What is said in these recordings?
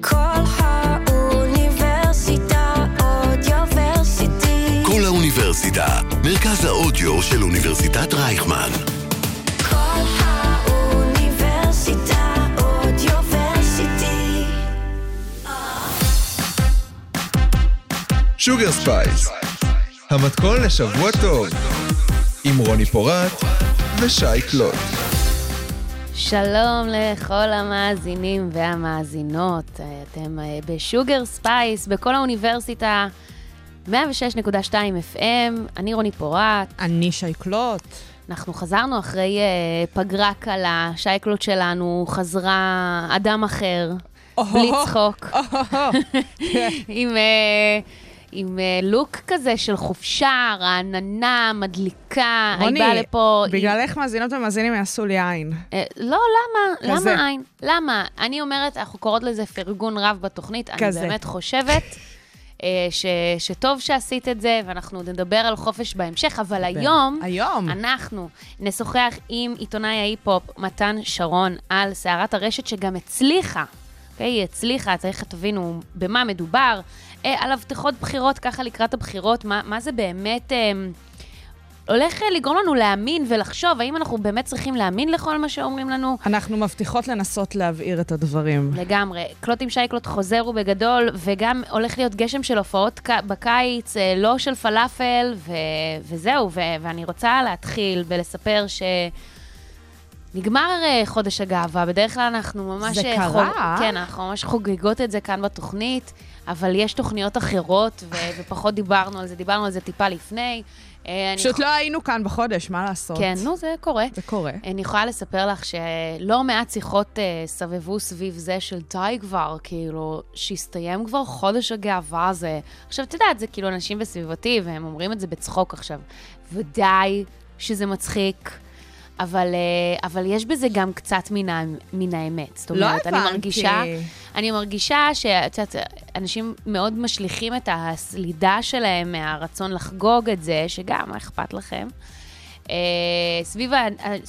קול האוניברסיטה אודיוורסיטי. קול האוניברסיטה, מרכז האודיו של אוניברסיטת רייכמן. קול האוניברסיטה אודיוורסיטי. שוגר ספייס, המתכון לשבוע טוב, עם רוני פורט ושי קלוט. שלום לכל המאזינים והמאזינות. אתם אה, בשוגר ספייס, בקול האוניברסיטה, 106.2 FM, אני רוני פורט. אני שי קלוט. אנחנו חזרנו אחרי אה, פגרה קלה, שי קלוט שלנו חזרה אדם אחר, בלי צחוק, עם, אה, עם אה, לוק כזה של חופשה, רעננה, מדליקה. היא רוני, באה לפה... בגללך מאזינות ומאזינים יעשו לי עין. אה, לא, למה? כזה. למה אין? למה? אני אומרת, אנחנו קוראות לזה פרגון רב בתוכנית. כזה. אני באמת חושבת אה, ש, שטוב שעשית את זה, ואנחנו נדבר על חופש בהמשך, אבל היום... היום. אנחנו נשוחח עם עיתונאי ההיפ-הופ מתן שרון על סערת הרשת שגם הצליחה. אוקיי? היא הצליחה, צריך שתבינו במה מדובר. אה, על הבטחות בחירות, ככה לקראת הבחירות, מה, מה זה באמת אה, הולך לגרום לנו להאמין ולחשוב, האם אנחנו באמת צריכים להאמין לכל מה שאומרים לנו? אנחנו מבטיחות לנסות להבהיר את הדברים. לגמרי. קלוט עם שייקלוט חוזר ובגדול, וגם הולך להיות גשם של הופעות בקיץ, אה, לא של פלאפל, ו- וזהו. ו- ואני רוצה להתחיל ולספר ש... נגמר אה, חודש הגאווה, בדרך כלל אנחנו ממש... זה אה, קרה? כן, אנחנו ממש חוגגות את זה כאן בתוכנית, אבל יש תוכניות אחרות, ו- ופחות דיברנו על זה, דיברנו על זה טיפה לפני. אה, פשוט לא היינו כאן בחודש, מה לעשות? כן, נו, זה קורה. זה קורה. אני יכולה לספר לך שלא מעט שיחות אה, סבבו סביב זה של די כבר, כאילו, שהסתיים כבר חודש הגאווה הזה. עכשיו, את יודעת, זה כאילו אנשים בסביבתי, והם אומרים את זה בצחוק עכשיו. ודאי שזה מצחיק, אבל, אה, אבל יש בזה גם קצת מן, ה, מן האמת. זאת לא אומרת, אני הבנתי. מרגישה... אני מרגישה שאת יודעת, אנשים מאוד משליכים את הסלידה שלהם מהרצון לחגוג את זה, שגם, מה אכפת לכם? אה, סביב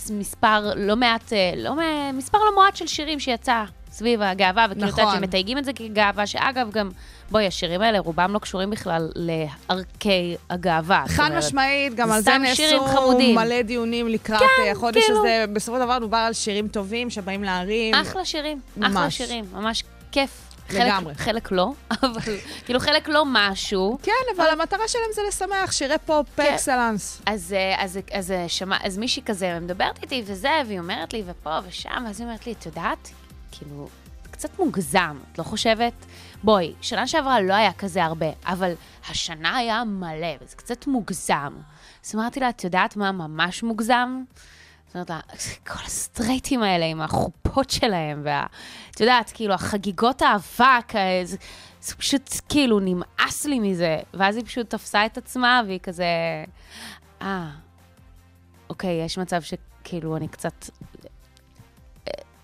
המספר לא מעט, אה, לא, מספר לא מועט של שירים שיצא סביב הגאווה, וכאילו, את יודעת, נכון. שמתייגים את זה כגאווה, שאגב, גם, בואי, השירים האלה, רובם לא קשורים בכלל לערכי הגאווה. חד משמעית, גם על זה נעשו חמודים. מלא דיונים לקראת כן, החודש כאילו. הזה. בסופו של דבר דובר על שירים טובים שבאים להרים. אחלה שירים, אחלה ממש. שירים, ממש כיף. לגמרי. חלק, חלק לא, אבל כאילו חלק לא משהו. כן, אבל המטרה שלהם זה לשמח, שירי פופ כן. פר-אקסלנס. אז, אה, אז, אז, אה, שמע, אז מישהי כזה מדברת איתי וזה, והיא אומרת לי, ופה ושם, ואז היא אומרת לי, את יודעת, כאילו, קצת מוגזם, את לא חושבת? בואי, שנה שעברה לא היה כזה הרבה, אבל השנה היה מלא, וזה קצת מוגזם. אז אמרתי לה, את יודעת מה ממש מוגזם? זאת אומרת כל הסטרייטים האלה עם החופות שלהם, וה... את יודעת, כאילו, החגיגות האבק, אה, זה, זה פשוט, כאילו, נמאס לי מזה. ואז היא פשוט תפסה את עצמה, והיא כזה, אה, אוקיי, יש מצב שכאילו אני קצת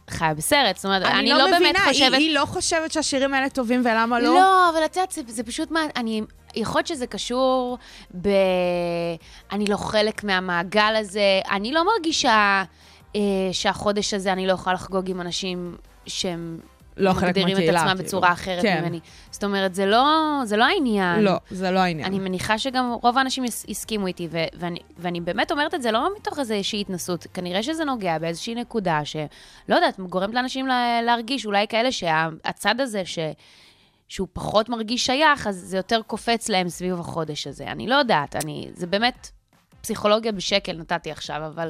חיה בסרט. זאת אומרת, אני, לא, באמת מבינה, חושבת... היא- היא לא חושבת שהשירים האלה טובים ולמה לא? לא, אבל את יודעת, זה, זה פשוט מה... אני... יכול להיות שזה קשור ב... אני לא חלק מהמעגל הזה. אני לא מרגישה אה, שהחודש הזה אני לא יכולה לחגוג עם אנשים שהם לא חלק מגדירים את מהקהילה, עצמם כאילו. בצורה אחרת כן. ממני. זאת אומרת, זה לא, זה לא העניין. לא, זה לא העניין. אני מניחה שגם רוב האנשים יס- הסכימו איתי, ו- ואני, ואני באמת אומרת את זה לא מתוך איזושהי התנסות, כנראה שזה נוגע באיזושהי נקודה שלא יודעת, גורמת לאנשים לה, להרגיש, אולי כאלה שהצד הזה, ש, שהוא פחות מרגיש שייך, אז זה יותר קופץ להם סביב החודש הזה. אני לא יודעת, אני, זה באמת פסיכולוגיה בשקל נתתי עכשיו, אבל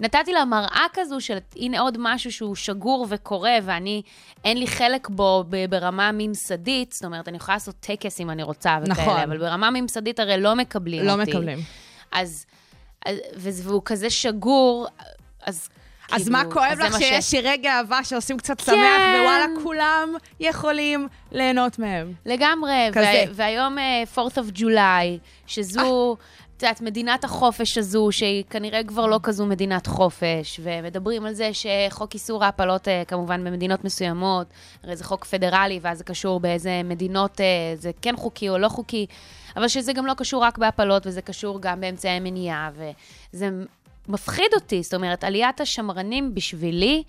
נתתי לה מראה כזו של הנה עוד משהו שהוא שגור וקורה, ואני, אין לי חלק בו ברמה ממסדית, זאת אומרת, אני יכולה לעשות טקס אם אני רוצה וכאלה, נכון. אבל ברמה ממסדית הרי לא מקבלים לא אותי. מקבלים. אז, אז והוא כזה שגור, אז אז כאילו, מה כואב לך שיש שירי גאווה שעושים קצת כן. שמח, ווואלה, כולם יכולים ליהנות מהם. לגמרי. כזה. ו- והיום אה, 4th of July, שזו, את יודעת, מדינת החופש הזו, שהיא כנראה כבר לא כזו מדינת חופש, ומדברים על זה שחוק איסור ההפלות, אה, כמובן, במדינות מסוימות, הרי זה חוק פדרלי, ואז זה קשור באיזה מדינות אה, זה כן חוקי או לא חוקי, אבל שזה גם לא קשור רק בהפלות, וזה קשור גם באמצעי מניעה, וזה מפחיד אותי. זאת אומרת, עליית השמרנים בשבילי,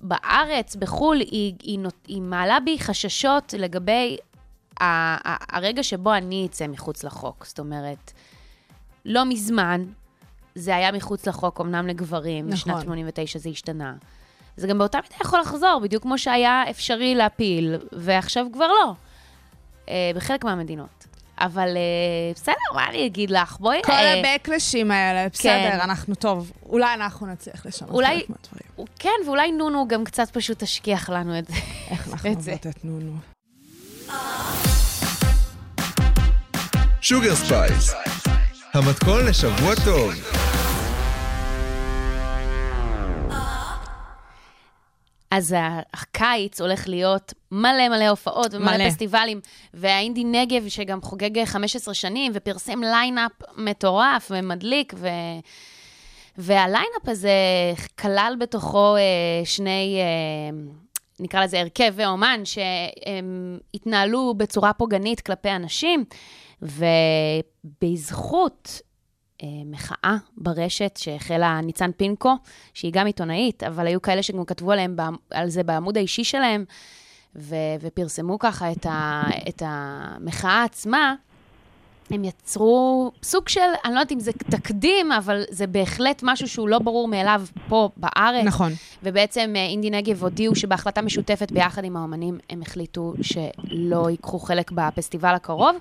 בארץ, בחו"ל, היא, היא, היא מעלה בי חששות לגבי ה, ה, הרגע שבו אני אצא מחוץ לחוק. זאת אומרת, לא מזמן, זה היה מחוץ לחוק, אמנם לגברים, נכון. בשנת 89 זה השתנה. זה גם באותה מידה יכול לחזור, בדיוק כמו שהיה אפשרי להפיל, ועכשיו כבר לא. אה, בחלק מהמדינות. אבל אה, בסדר, מה אני אגיד לך? בואי... כל אה, הבקלשים האלה, בסדר, אנחנו טוב. אולי אנחנו נצליח לשנות אולי- חלק מהדברים. כן, ואולי נונו גם קצת פשוט תשכיח לנו את זה. איך אנחנו. אוהבות את נונו. שוגר ספייס, המתכון לשבוע טוב. אז הקיץ הולך להיות מלא מלא הופעות ומלא מלא. פסטיבלים, והאינדי נגב, שגם חוגג 15 שנים, ופרסם lineup מטורף ומדליק, ו... וה lineup הזה כלל בתוכו אה, שני, אה, נקרא לזה הרכב ואומן, שהם התנהלו בצורה פוגענית כלפי אנשים, ובזכות אה, מחאה ברשת שהחלה ניצן פינקו, שהיא גם עיתונאית, אבל היו כאלה שגם כתבו עליהם, על זה בעמוד האישי שלהם, ו- ופרסמו ככה את, ה- את המחאה עצמה. הם יצרו סוג של, אני לא יודעת אם זה תקדים, אבל זה בהחלט משהו שהוא לא ברור מאליו פה בארץ. נכון. ובעצם אה, אינדי נגב הודיעו שבהחלטה משותפת ביחד עם האומנים, הם החליטו שלא ייקחו חלק בפסטיבל הקרוב.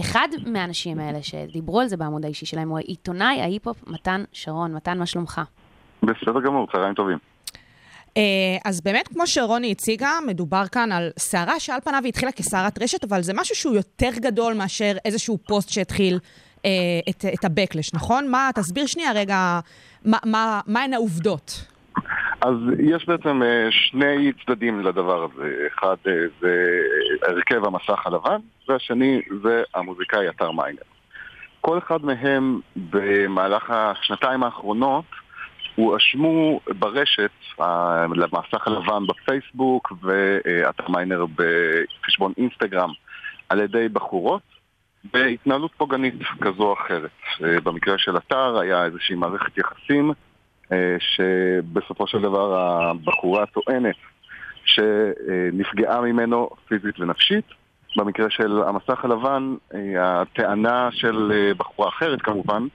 אחד מהאנשים האלה שדיברו על זה בעמוד האישי שלהם הוא העיתונאי ההיפ-הופ מתן שרון. מתן, מה שלומך? בסדר גמור, צהריים טובים. אה, אז באמת, כמו שרוני הציגה, מדובר כאן על סערה שעל פניו התחילה כסערת רשת, אבל זה משהו שהוא יותר גדול מאשר איזשהו פוסט שהתחיל אה, את, את ה-Backlash, נכון? מה, תסביר שנייה רגע, מה, מה, מהן העובדות? אז יש בעצם אה, שני צדדים לדבר הזה. אחד אה, זה הרכב המסך הלבן, והשני זה המוזיקאי אתר מיינר. כל אחד מהם במהלך השנתיים האחרונות הואשמו ברשת, למסך הלבן בפייסבוק ואתר מיינר בחשבון אינסטגרם על ידי בחורות בהתנהלות פוגענית כזו או אחרת. אה, במקרה של אתר היה איזושהי מערכת יחסים אה, שבסופו של דבר הבחורה טוענת שנפגעה ממנו פיזית ונפשית. במקרה של המסך הלבן, אה, הטענה של בחורה אחרת כמובן,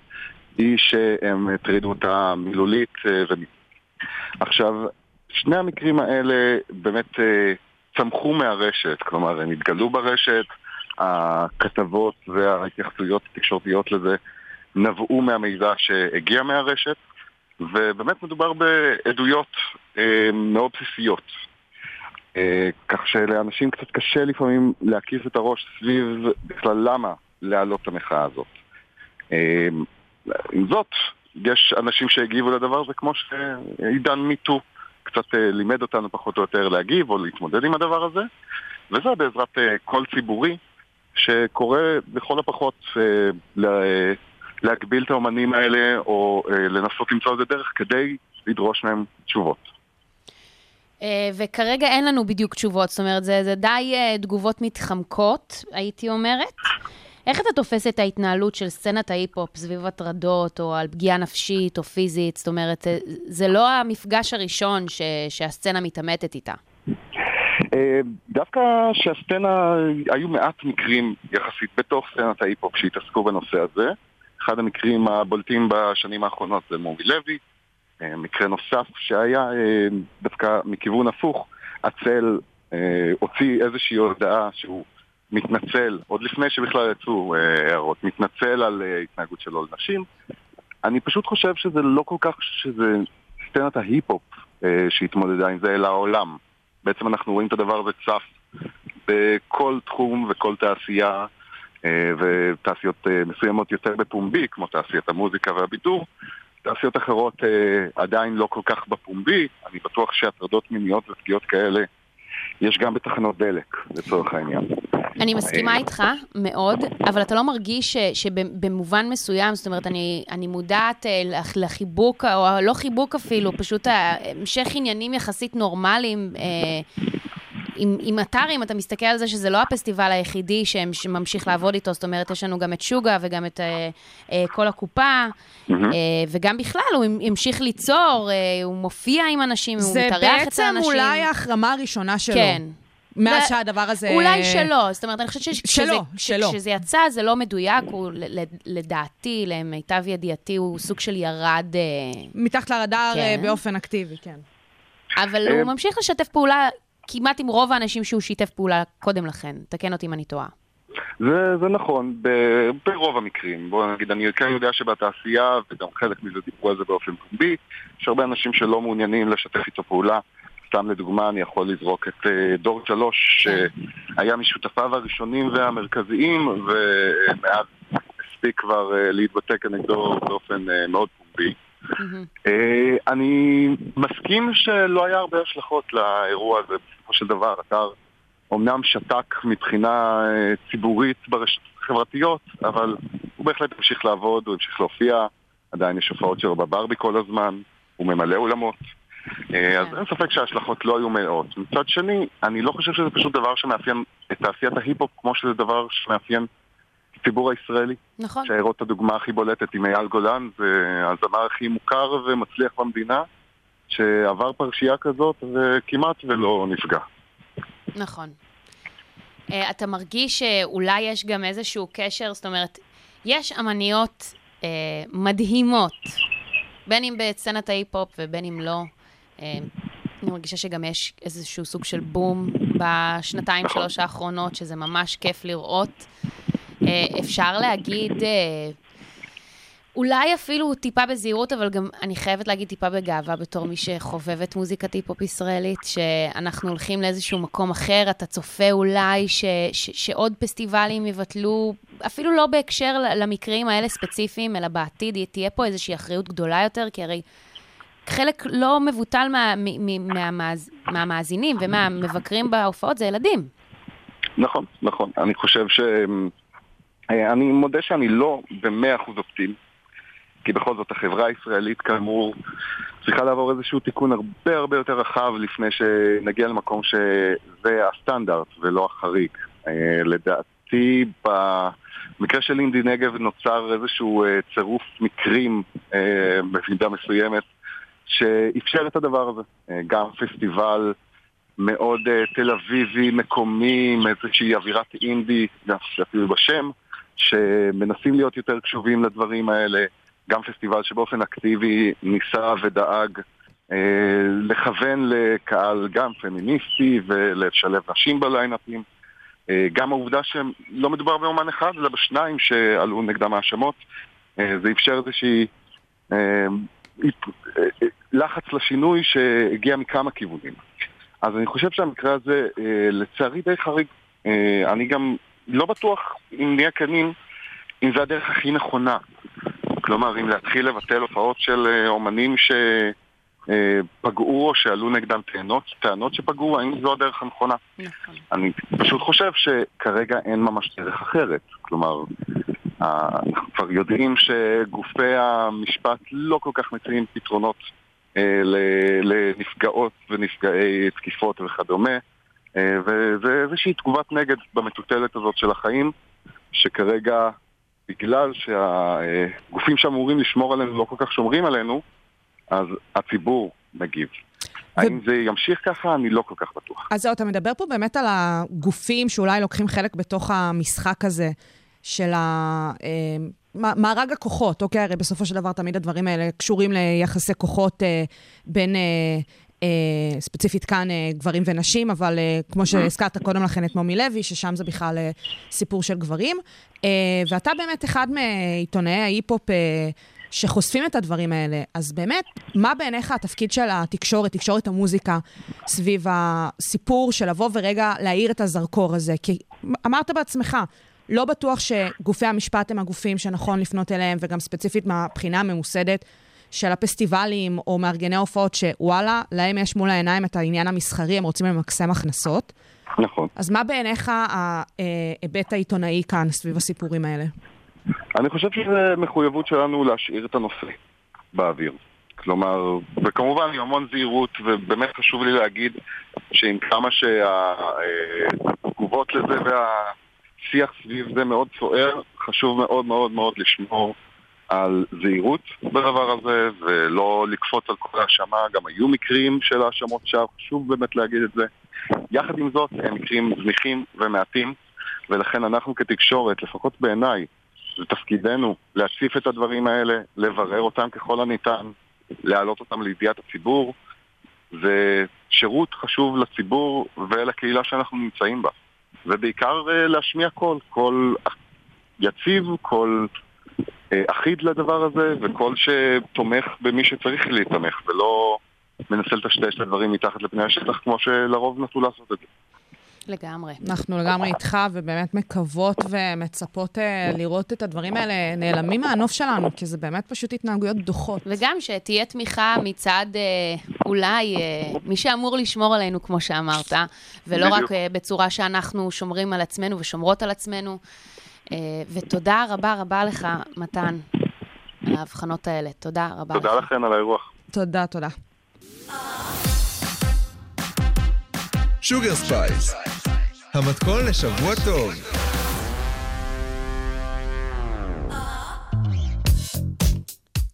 היא שהם הטרידו אותה מילולית אה, ומינית. עכשיו, שני המקרים האלה באמת אה, צמחו מהרשת, כלומר הם התגלו ברשת, הכתבות וההתייחסויות התקשורתיות לזה נבעו מהמידע שהגיע מהרשת, ובאמת מדובר בעדויות אה, מאוד בסיסיות. אה, כך שלאנשים קצת קשה לפעמים להקיף את הראש סביב בכלל למה להעלות את המחאה הזאת. אה, עם זאת, יש אנשים שהגיבו לדבר הזה כמו שעידן מיטו קצת אה, לימד אותנו פחות או יותר להגיב או להתמודד עם הדבר הזה, וזה בעזרת אה, קול ציבורי שקורא לכל הפחות אה, להגביל את האומנים האלה או לנסות למצוא איזה דרך כדי לדרוש מהם תשובות. וכרגע אין לנו בדיוק תשובות, זאת אומרת, זה, זה די תגובות מתחמקות, הייתי אומרת. איך אתה תופס את ההתנהלות של סצנת ההיפ-הופ סביב הטרדות, או על פגיעה נפשית או פיזית? זאת אומרת, זה לא המפגש הראשון ש, שהסצנה מתעמתת איתה. אה, דווקא שהסצנה, היו מעט מקרים יחסית בתוך סצנת ההיפ-הופ שהתעסקו בנושא הזה. אחד המקרים הבולטים בשנים האחרונות זה מורי לוי. אה, מקרה נוסף שהיה אה, דווקא מכיוון הפוך, אה, הוציא איזושהי הודעה שהוא מתנצל, עוד לפני שבכלל יצאו אה, הערות, מתנצל על אה, התנהגות שלו לנשים. אני פשוט חושב שזה לא כל כך, שזה סצנת ההיפ-הופ אה, שהתמודדה עם זה, אלא העולם. בעצם אנחנו רואים את הדבר הזה צף בכל תחום וכל תעשייה, ותעשיות מסוימות יותר בפומבי, כמו תעשיית המוזיקה והבידור. תעשיות אחרות עדיין לא כל כך בפומבי, אני בטוח שהטרדות מיניות ופגיעות כאלה יש גם בתחנות דלק, לצורך העניין. אני מסכימה איתך מאוד, אבל אתה לא מרגיש ש, שבמובן מסוים, זאת אומרת, אני, אני מודעת אה, לח- לחיבוק, או לא חיבוק אפילו, פשוט המשך עניינים יחסית נורמליים, אה, עם, עם אתר, אם אתה מסתכל על זה שזה לא הפסטיבל היחידי שהם- שממשיך לעבוד איתו, זאת אומרת, יש לנו גם את שוגה וגם את אה, אה, כל הקופה, אה, וגם בכלל, הוא המ- המשיך ליצור, אה, הוא מופיע עם אנשים, הוא זה מתארח את בעצם האנשים. אולי ההחרמה הראשונה שלו. כן. מאז שהדבר הזה... אולי שלא, זאת אומרת, אני חושבת שכשזה- שלא, כש- שלא. כשזה יצא זה לא מדויק, הוא לדעתי, למיטב ידיעתי, הוא סוג של ירד, אה, מתחת לרדאר כן. אה, באופן אקטיבי, כן. אבל אה, הוא ממשיך לשתף פעולה כמעט עם רוב האנשים שהוא שיתף פעולה קודם לכן. תקן אותי אם אני טועה. זה, זה נכון, ב- ברוב המקרים. בוא נגיד, אני כן יודע שבתעשייה, וגם חלק מזה דיברו על זה באופן פומבי, יש הרבה אנשים שלא מעוניינים לשתף איתו פעולה. סתם לדוגמה, אני יכול לזרוק את אה, דור שלוש, שהיה משותפיו הראשונים והמרכזיים, ומאז הספיק כבר אה, להתבטא כנגדו באופן אה, מאוד פומבי. אה, אני מסכים שלא היה הרבה השלכות לאירוע הזה בסופו של דבר. אתר אומנם שתק מבחינה ציבורית ברשתות החברתיות, אבל הוא בהחלט המשיך לעבוד, הוא המשיך להופיע, עדיין יש הופעות שלו בברבי כל הזמן, הוא ממלא אולמות. אה, אז. אין ספק שההשלכות לא היו מלאות. מצד שני, אני לא חושב שזה פשוט דבר שמאפיין את תעשיית ההיפ-הופ כמו שזה דבר שמאפיין את הציבור הישראלי. נכון. לראות את הדוגמה הכי בולטת עם אייל גולן, זה הזמר הכי מוכר ומצליח במדינה, שעבר פרשייה כזאת וכמעט ולא נפגע. נכון. Uh, אתה מרגיש שאולי יש גם איזשהו קשר, זאת אומרת, יש אמניות uh, מדהימות, בין אם בסצנת ההיפ-הופ ובין אם לא. Uh, אני מרגישה שגם יש איזשהו סוג של בום בשנתיים, שלוש האחרונות, שזה ממש כיף לראות. Uh, אפשר להגיד, uh, אולי אפילו טיפה בזהירות, אבל גם אני חייבת להגיד טיפה בגאווה בתור מי שחובבת מוזיקת היפ-הופ ישראלית, שאנחנו הולכים לאיזשהו מקום אחר, אתה צופה אולי ש, ש, שעוד פסטיבלים יבטלו, אפילו לא בהקשר למקרים האלה ספציפיים, אלא בעתיד תהיה פה איזושהי אחריות גדולה יותר, כי הרי חלק לא מבוטל מה, מ, מ, מהמאז, מהמאזינים ומהמבקרים בהופעות זה ילדים. נכון, נכון. אני חושב ש... אה, אני מודה שאני לא במאה אחוז אופטימי, כי בכל זאת החברה הישראלית כאמור צריכה לעבור איזשהו תיקון הרבה הרבה יותר רחב לפני שנגיע למקום שזה הסטנדרט ולא החריג. אה, לדעתי, במקרה של אינדי נגב נוצר איזשהו אה, צירוף מקרים במידה מסוימת שאפשר את הדבר הזה. אה, גם פסטיבל מאוד uh, תל אביבי, מקומי, עם איזושהי אווירת אינדי, אפילו בשם, שמנסים להיות יותר קשובים לדברים האלה. גם פסטיבל שבאופן אקטיבי ניסה ודאג uh, לכוון לקהל גם פמיניסטי ולשלב נשים בליינאפים. Uh, גם העובדה שלא מדובר באומן אחד, אלא בשניים שעלו נגדם האשמות, uh, זה אפשר איזושהי... uh, לחץ לשינוי שהגיע מכמה כיוונים. אז אני חושב שהמקרה הזה, אה, לצערי, די חריג. אה, אני גם לא בטוח, אם נהיה כנים, אם זה הדרך הכי נכונה. כלומר, אם להתחיל לבטל הופעות של אה, אומנים שפגעו או שעלו נגדם טענות, טענות שפגעו, האם זו הדרך הנכונה? נכון. אני פשוט חושב שכרגע אין ממש דרך אחרת. כלומר, אנחנו כבר יודעים שגופי המשפט לא כל כך מציעים פתרונות אה, לנפגעות ונפגעי תקיפות וכדומה, אה, וזה איזושהי תגובת נגד במטוטלת הזאת של החיים, שכרגע, בגלל שהגופים שאמורים לשמור עלינו לא כל כך שומרים עלינו, אז הציבור מגיב. האם זה ימשיך ככה? אני לא כל כך בטוח. אז זהו, אתה מדבר פה באמת על הגופים שאולי לוקחים חלק בתוך המשחק הזה של ה... אה, מ- מארג הכוחות, אוקיי? הרי בסופו של דבר תמיד הדברים האלה קשורים ליחסי כוחות אה, בין, אה, אה, ספציפית כאן, אה, גברים ונשים, אבל אה, כמו שהזכרת קודם לכן את מומי לוי, ששם זה בכלל אה, סיפור של גברים. אה, ואתה באמת אחד מעיתונאי ההיפ-הופ אה, שחושפים את הדברים האלה. אז באמת, מה בעיניך התפקיד של התקשורת, תקשורת המוזיקה, סביב הסיפור של לבוא ורגע להאיר את הזרקור הזה? כי אמרת בעצמך, לא בטוח שגופי המשפט הם הגופים שנכון לפנות אליהם, וגם ספציפית מהבחינה הממוסדת של הפסטיבלים או מארגני ההופעות, שוואלה, להם יש מול העיניים את העניין המסחרי, הם רוצים למקסם הכנסות. נכון. אז מה בעיניך ההיבט העיתונאי כאן סביב הסיפורים האלה? אני חושב שזו מחויבות שלנו להשאיר את הנושא באוויר. כלומר, וכמובן עם המון זהירות, ובאמת חשוב לי להגיד שעם כמה שהתגובות לזה והשיח סביב זה מאוד סוער, חשוב מאוד מאוד מאוד לשמור על זהירות בדבר הזה, ולא לקפוץ על כל האשמה, גם היו מקרים של האשמות שווא, חשוב באמת להגיד את זה. יחד עם זאת, הם מקרים זניחים ומעטים, ולכן אנחנו כתקשורת, לפחות בעיניי, זה תפקידנו להציף את הדברים האלה, לברר אותם ככל הניתן, להעלות אותם לידיעת הציבור. זה שירות חשוב לציבור ולקהילה שאנחנו נמצאים בה. ובעיקר אה, להשמיע קול, קול יציב, קול אה, אחיד לדבר הזה, וקול שתומך במי שצריך להתמך, ולא מנסה לטשטש את הדברים מתחת לפני השטח, כמו שלרוב נטו לעשות את זה. לגמרי. אנחנו לגמרי איתך, ובאמת מקוות ומצפות אה, לראות את הדברים האלה נעלמים מהנוף שלנו, כי זה באמת פשוט התנהגויות דוחות. וגם שתהיה תמיכה מצד אה, אולי אה, מי שאמור לשמור עלינו, כמו שאמרת, ולא בדיוק. רק בצורה שאנחנו שומרים על עצמנו ושומרות על עצמנו. ותודה רבה רבה לך, מתן, על ההבחנות האלה. תודה רבה לך. תודה לכן על האירוח. תודה, תודה. שוגר ספייס, המתכון לשבוע טוב.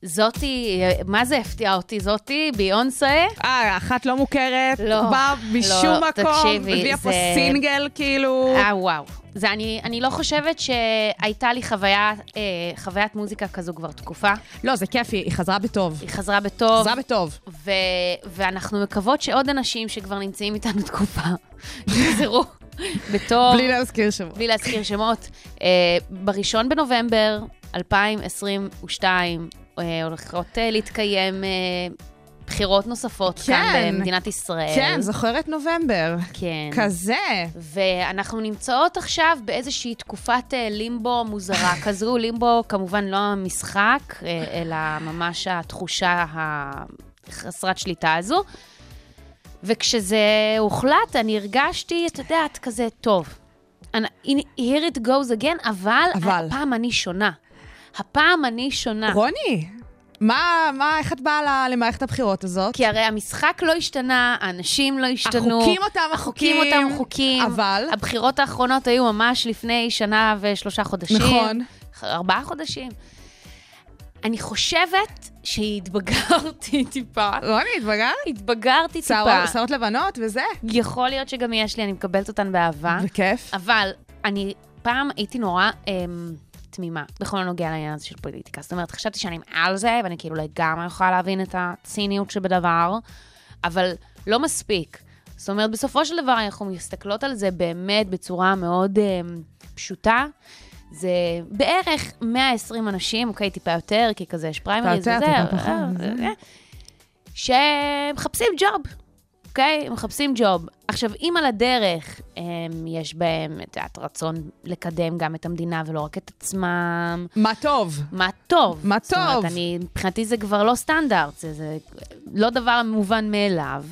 זאתי, מה זה הפתיע אותי? זאתי, ביונסה. אה, אחת לא מוכרת, לא, באה משום לא, מקום, תקשיבי, הביאה פה זה- סינגל, כאילו... אה, וואו. זה, אני, אני לא חושבת שהייתה לי חוויה, אה, חוויית מוזיקה כזו כבר תקופה. לא, זה כיף, היא היא חזרה בטוב. היא חזרה בטוב. חזרה בטוב. ו- ואנחנו מקוות שעוד אנשים שכבר נמצאים איתנו תקופה, יחזרו בטוב, בלי להזכיר שמות. בלי להזכיר שמות. אה, בראשון בנובמבר 2022 אה, הולכות אה, להתקיים אה, בחירות נוספות כאן כן. במדינת ישראל. כן, זוכרת נובמבר. כן. כזה. ואנחנו נמצאות עכשיו באיזושהי תקופת אה, לימבו מוזרה כזו. לימבו כמובן לא המשחק, אה, אלא ממש התחושה החסרת שליטה הזו. וכשזה הוחלט, אני הרגשתי, את יודעת, כזה, טוב. הנה, here it goes again, אבל, אבל. הפעם אני שונה. הפעם אני שונה. רוני, מה, מה, איך את באה למערכת הבחירות הזאת? כי הרי המשחק לא השתנה, האנשים לא השתנו. החוקים אותם החוקים החוקים, אותם חוקים. אבל? הבחירות האחרונות היו ממש לפני שנה ושלושה חודשים. נכון. ארבעה חודשים. אני חושבת שהתבגרתי טיפה. רוני, התבגרת? התבגרתי טיפה. שערות לבנות וזה. יכול להיות שגם יש לי, אני מקבלת אותן באהבה. וכיף. אבל אני פעם הייתי נורא אמ, תמימה בכל הנוגע לעניין הזה של פוליטיקה. זאת אומרת, חשבתי שאני על זה, ואני כאילו לגמרי יכולה להבין את הציניות שבדבר, אבל לא מספיק. זאת אומרת, בסופו של דבר אנחנו מסתכלות על זה באמת בצורה מאוד אמ, פשוטה. זה בערך 120 אנשים, אוקיי, טיפה יותר, כי כזה יש פריימריז וזה, אה, זה. אה, שמחפשים ג'וב, אוקיי? מחפשים ג'וב. עכשיו, אם על הדרך הם, יש בהם, את יודעת, רצון לקדם גם את המדינה ולא רק את עצמם, מה טוב. מה טוב. מה זאת אומרת, טוב. אני, מבחינתי זה כבר לא סטנדרט, זה, זה לא דבר מובן מאליו.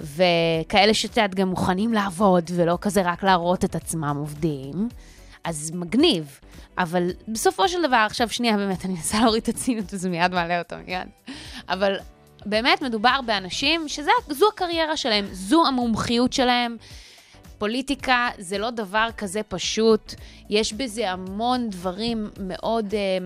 וכאלה שאת יודעת, גם מוכנים לעבוד, ולא כזה רק להראות את עצמם עובדים, אז מגניב. אבל בסופו של דבר, עכשיו שנייה, באמת, אני מנסה להוריד את הציניות וזה מיד מעלה אותו מיד. אבל באמת מדובר באנשים שזו הקריירה שלהם, זו המומחיות שלהם. פוליטיקה זה לא דבר כזה פשוט, יש בזה המון דברים מאוד אה,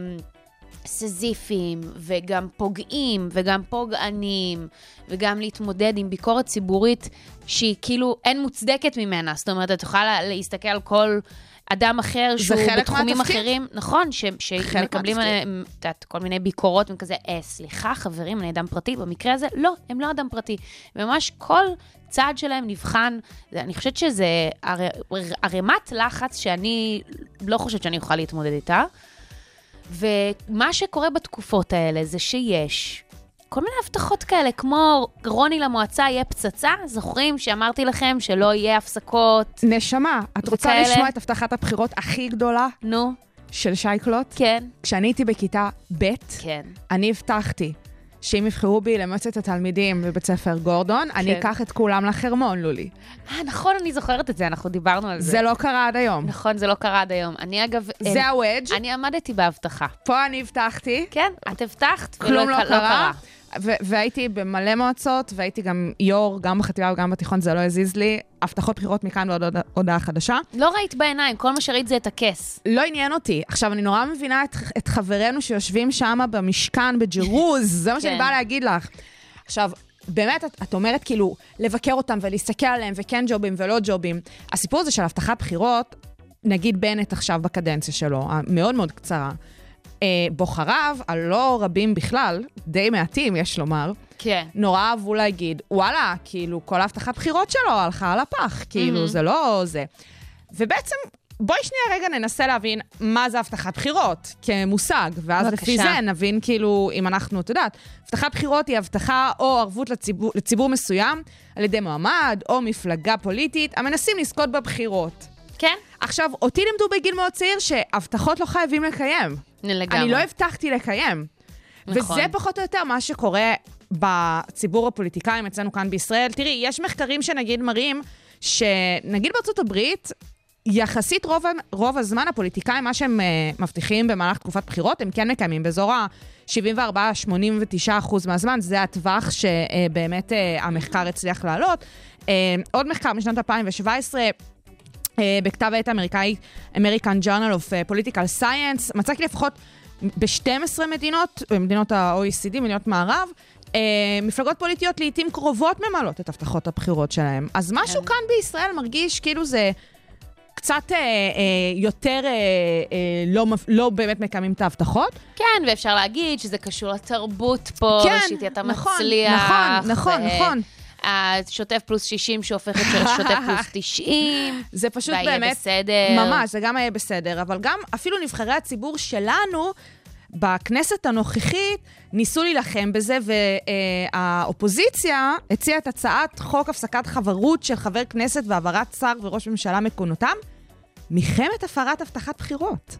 סזיפיים, וגם פוגעים, וגם פוגעניים, וגם להתמודד עם ביקורת ציבורית שהיא כאילו אין מוצדקת ממנה. זאת אומרת, את יכולה לה- להסתכל על כל אדם אחר שהוא בתחומים מהתפקיד. אחרים, נכון, ש- שמקבלים את יודעת, כל מיני ביקורות וכזה, אה, סליחה, חברים, אני אדם פרטי. במקרה הזה, לא, הם לא אדם פרטי. ממש כל צעד שלהם נבחן. אני חושבת שזה ער- ערימת לחץ שאני לא חושבת שאני אוכל להתמודד איתה. ומה שקורה בתקופות האלה זה שיש כל מיני הבטחות כאלה, כמו רוני למועצה יהיה פצצה, זוכרים שאמרתי לכם שלא יהיה הפסקות? נשמה, את רוצה וכאלה? לשמוע את הבטחת הבחירות הכי גדולה נו, של שייקלוט? כן, כשאני הייתי בכיתה ב', כן. אני הבטחתי שאם יבחרו בי למועצת התלמידים בבית ספר גורדון, אני כן. אקח את כולם לחרמון, לולי. אה, נכון, אני זוכרת את זה, אנחנו דיברנו על זה. זה לא קרה עד היום. נכון, זה לא קרה עד היום. אני אגב... זה אה, הוודג', אני עמדתי בהבטחה. פה אני הבטחתי, כן, את הבטחת, כלום לא ולא קרה. והייתי במלא מועצות, והייתי גם יו"ר, גם בחטיבה וגם בתיכון, זה לא הזיז לי. הבטחות בחירות מכאן ועוד הודעה- חדשה. לא ראית בעיניים, כל מה שראית זה את הכס. לא עניין אותי. עכשיו, אני נורא מבינה את, את חברינו שיושבים שם במשכן בג'רוז, זה מה שאני כן. באה להגיד לך. עכשיו, באמת, את, את אומרת כאילו, לבקר אותם ולהסתכל עליהם, וכן ג'ובים ולא ג'ובים. הסיפור הזה של הבטחת בחירות, נגיד בנט עכשיו בקדנציה שלו, המאוד מאוד קצרה, בוחריו, הלא רבים בכלל, די מעטים, יש לומר, כן. נורא אהבו להגיד, וואלה, כאילו, כל ההבטחת בחירות שלו הלכה על הפח, כאילו, מהמם. זה לא זה. ובעצם, בואי שנייה רגע ננסה להבין מה זה הבטחת בחירות כמושג, ואז בבקשה. לפי זה נבין כאילו, אם אנחנו, את יודעת, הבטחת בחירות היא הבטחה או ערבות לציבור, לציבור מסוים על ידי מועמד או מפלגה פוליטית המנסים לזכות בבחירות. כן? עכשיו, אותי לימדו בגיל מאוד צעיר שהבטחות לא חייבים לקיים. לגמרי. אני לא הבטחתי לקיים. נכון. וזה פחות או יותר מה שקורה בציבור הפוליטיקאים אצלנו כאן בישראל. תראי, יש מחקרים שנגיד מראים שנגיד בארצות הברית, יחסית רוב, רוב הזמן הפוליטיקאים, מה שהם uh, מבטיחים במהלך תקופת בחירות, הם כן מקיימים. באזור ה-74-89 אחוז מהזמן, זה הטווח שבאמת uh, המחקר הצליח לעלות. Uh, עוד מחקר משנת 2017, uh, בכתב העת האמריקאי American Journal of uh, Political Science, מצאתי לפחות ב-12 מדינות, במדינות ה-OECD, מדינות מערב, אה, מפלגות פוליטיות לעיתים קרובות ממלאות את הבטחות הבחירות שלהם. אז משהו כאן בישראל מרגיש כאילו זה קצת אה, אה, יותר אה, אה, לא, לא באמת מקיימים את ההבטחות. כן, ואפשר להגיד שזה קשור לתרבות פה, כן, שאיתי אתה נכון, מצליח. נכון, נכון, ו- נכון. השוטף פלוס 60 שהופכת לשוטף פלוס 90. זה פשוט באמת... בסדר. ממש, זה גם יהיה בסדר, אבל גם אפילו נבחרי הציבור שלנו, בכנסת הנוכחית, ניסו להילחם בזה, והאופוזיציה הציעה את הצעת חוק הפסקת חברות של חבר כנסת והעברת שר וראש ממשלה מכהונתם, מלחמת הפרת הבטחת בחירות.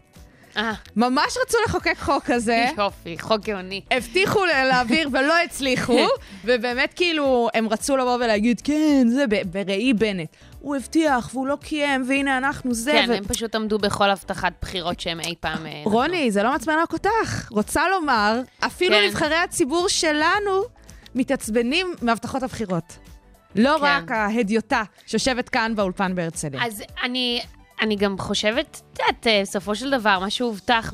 אה, ממש רצו לחוקק חוק כזה. יופי, חוק גאוני. הבטיחו להעביר ולא הצליחו, ובאמת כאילו, הם רצו לבוא ולהגיד, כן, זה בראי בנט. הוא הבטיח והוא לא קיים, והנה אנחנו זה. כן, ו- הם פשוט עמדו בכל הבטחת בחירות שהם אי פעם... אה, נתנו. רוני, זה לא מעצבן רק אותך. רוצה לומר, אפילו כן. נבחרי הציבור שלנו מתעצבנים מהבטחות הבחירות. לא כן. רק ההדיוטה שיושבת כאן באולפן בהרצליה. אז אני, אני גם חושבת, את יודעת, אה, בסופו של דבר, מה שהובטח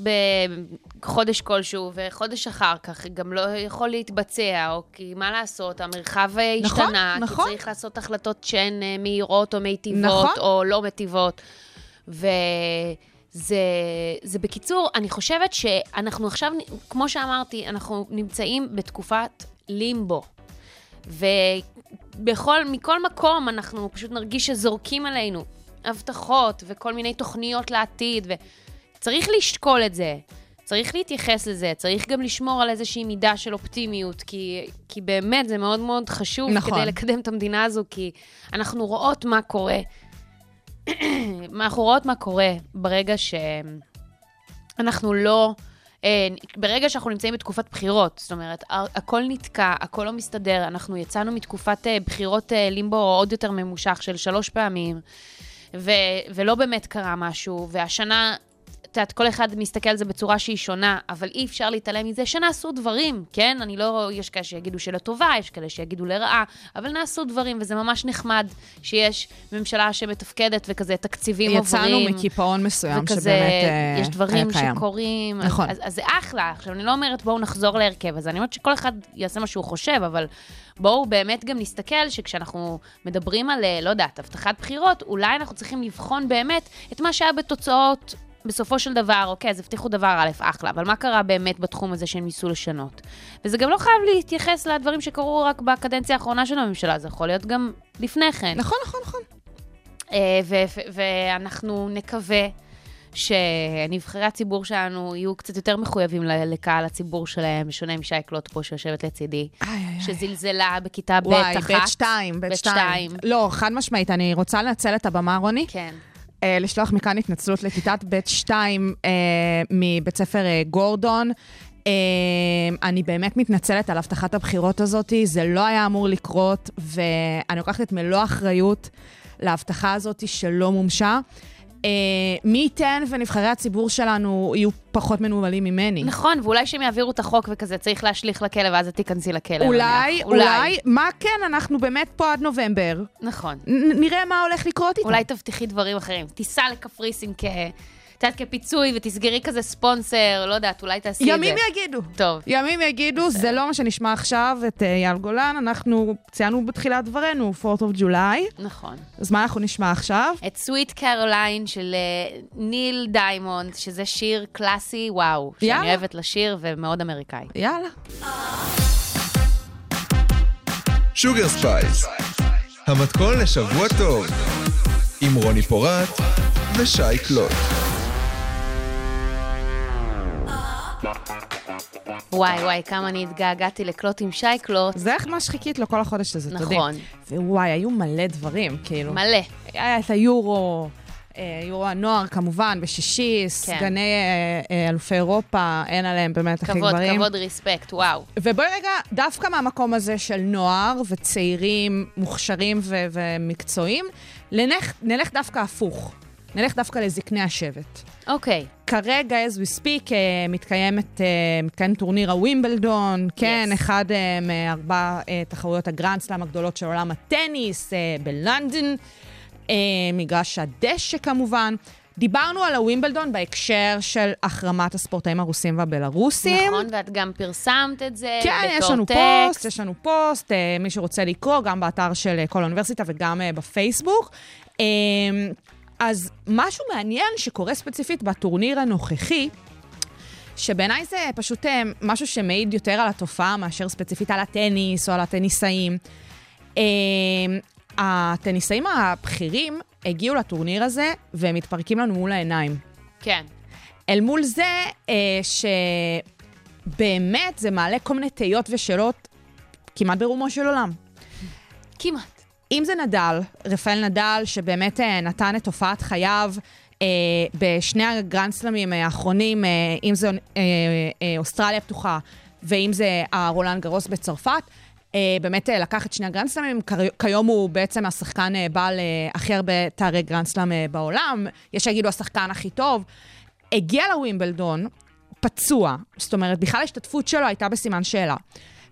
בחודש כלשהו, וחודש אחר כך גם לא יכול להתבצע, או כי מה לעשות, המרחב אה, נכון, השתנה, נכון. כי צריך לעשות החלטות שהן אה, מהירות או מיטיבות, נכון. או לא מיטיבות. וזה, זה בקיצור, אני חושבת שאנחנו עכשיו, כמו שאמרתי, אנחנו נמצאים בתקופת לימבו. ובכל, מכל מקום אנחנו פשוט נרגיש שזורקים עלינו הבטחות וכל מיני תוכניות לעתיד, וצריך לשקול את זה, צריך להתייחס לזה, צריך גם לשמור על איזושהי מידה של אופטימיות, כי, כי באמת זה מאוד מאוד חשוב נכון. כדי לקדם את המדינה הזו, כי אנחנו רואות מה קורה. אנחנו רואות מה קורה ברגע שאנחנו לא... אה, ברגע שאנחנו נמצאים בתקופת בחירות, זאת אומרת, הכל נתקע, הכל לא מסתדר, אנחנו יצאנו מתקופת אה, בחירות אה, לימבו עוד יותר ממושך של שלוש פעמים, ו- ולא באמת קרה משהו, והשנה, את יודעת, כל אחד מסתכל על זה בצורה שהיא שונה, אבל אי אפשר להתעלם מזה שנעשו דברים, כן? אני לא, יש כאלה שיגידו שלטובה, יש כאלה שיגידו לרעה, אבל נעשו דברים, וזה ממש נחמד שיש ממשלה שמתפקדת וכזה תקציבים עוברים. יצאנו מקיפאון מסוים וכזה, שבאמת אה, יש דברים היה קיים. שקורים, נכון. אז, אז זה אחלה. עכשיו, אני לא אומרת בואו נחזור להרכב, אז אני אומרת שכל אחד יעשה מה שהוא חושב, אבל בואו באמת גם נסתכל שכשאנחנו מדברים על, אה, לא יודעת, הבטחת בחירות, אולי אנחנו צריכים לבחון באמת את מה שהיה בתוצאות. בסופו של דבר, אוקיי, אז הבטיחו דבר א', אחלה, אבל מה קרה באמת בתחום הזה שהם ניסו לשנות? וזה גם לא חייב להתייחס לדברים שקרו רק בקדנציה האחרונה של הממשלה, זה יכול להיות גם לפני כן. נכון, נכון, נכון. אה, ואנחנו נקווה שנבחרי הציבור שלנו יהיו קצת יותר מחויבים לקהל הציבור שלהם, בשונה משי קלוט פה שיושבת לצידי. שזלזלה בכיתה ב' וואי, אחת. שתיים, בית בית שתיים. שתיים. לא, חד משמעית, אני רוצה לנצל את הבמה, רוני, כן. אה, לשלוח מכאן התנצלות לכיתת בית שתיים אה, מבית ספר אה, גורדון. אה, אני באמת מתנצלת על הבטחת הבחירות הזאת, זה לא היה אמור לקרות, ואני לוקחת את מלוא האחריות להבטחה הזאת שלא מומשה. אה, מי ייתן ונבחרי הציבור שלנו יהיו פחות מנוולים ממני. נכון, ואולי שהם יעבירו את החוק וכזה, צריך להשליך לכלא, ואז את תיכנסי לכלא. אולי, נניח. אולי, מה כן, אנחנו באמת פה עד נובמבר. נכון. נ- נראה מה הולך לקרות איתם. אולי תבטיחי דברים אחרים. תיסע לקפריסין כ... את יודעת, כפיצוי, ותסגרי כזה ספונסר, לא יודעת, אולי תעשי את זה. ימים יגידו. טוב. ימים יגידו, זה לא מה שנשמע עכשיו, את אה, אייל גולן. אנחנו ציינו בתחילת דברנו, 4th of July. נכון. אז מה אנחנו נשמע עכשיו? את Sweet Caroline של אה, ניל דיימונד, שזה שיר קלאסי, וואו. יאללה. שאני אוהבת לשיר ומאוד אמריקאי. יאללה. שוגר ספייס, המתכון לשבוע טוב, עם רוני פורט ושי קלוט. וואי, וואי, כמה אני התגעגעתי לקלוט עם שי קלוט. זה איך מה שחיכית לו כל החודש הזה, אתה יודע. נכון. ווואי, היו מלא דברים, כאילו. מלא. היה את היורו, אה, יורו הנוער כמובן, בשישי, סגני אה, אה, אלופי אירופה, אין עליהם באמת הכי כבוד, גברים. כבוד, respect, וואו. ובואי רגע, דווקא מהמקום הזה של נוער וצעירים מוכשרים ו- ומקצועיים, נלך, נלך דווקא הפוך. נלך דווקא לזקני השבט. אוקיי. כרגע, as we speak, אה, מתקיימת, אה, מתקיים טורניר הווימבלדון, כן, Yes. אחד אה, מארבע תחרויות הגרנד סלאם הגדולות של עולם הטניס בלונדון, מגרש הדשא כמובן. דיברנו על הווימבלדון בהקשר של החרמת הספורטאים הרוסים והבלארוסים. נכון, ואת גם פרסמת את זה כן, בתור יש לנו טקסט. פוסט, יש לנו פוסט, מי שרוצה לקרוא, גם באתר של כל האוניברסיטה וגם בפייסבוק. אז משהו מעניין שקורה ספציפית בטורניר הנוכחי, שבעיניי זה פשוט אה, משהו שמעיד יותר על התופעה מאשר ספציפית על הטניס או על הטניסאים. אה, הטניסאים הבכירים הגיעו לטורניר הזה והם מתפרקים לנו מול העיניים. כן. אל מול זה, אה, שבאמת זה מעלה כל מיני תהיות ושאלות כמעט ברומו של עולם. כמעט. אם זה נדל, רפאל נדל, שבאמת אה, נתן את תופעת חייו אה, בשני הגרנדסלמים אה, האחרונים, אה, אם זה אה, אה, אוסטרליה פתוחה ואם זה הרולנד גרוס בצרפת, אה, באמת אה, לקח את שני הגרנדסלמים, כר- כיום הוא בעצם השחקן אה, בעל אה, הכי הרבה תארי גרנדסלם אה, בעולם, יש שיגידו השחקן הכי טוב. הגיע לווימבלדון, פצוע, זאת אומרת, בכלל ההשתתפות שלו הייתה בסימן שאלה.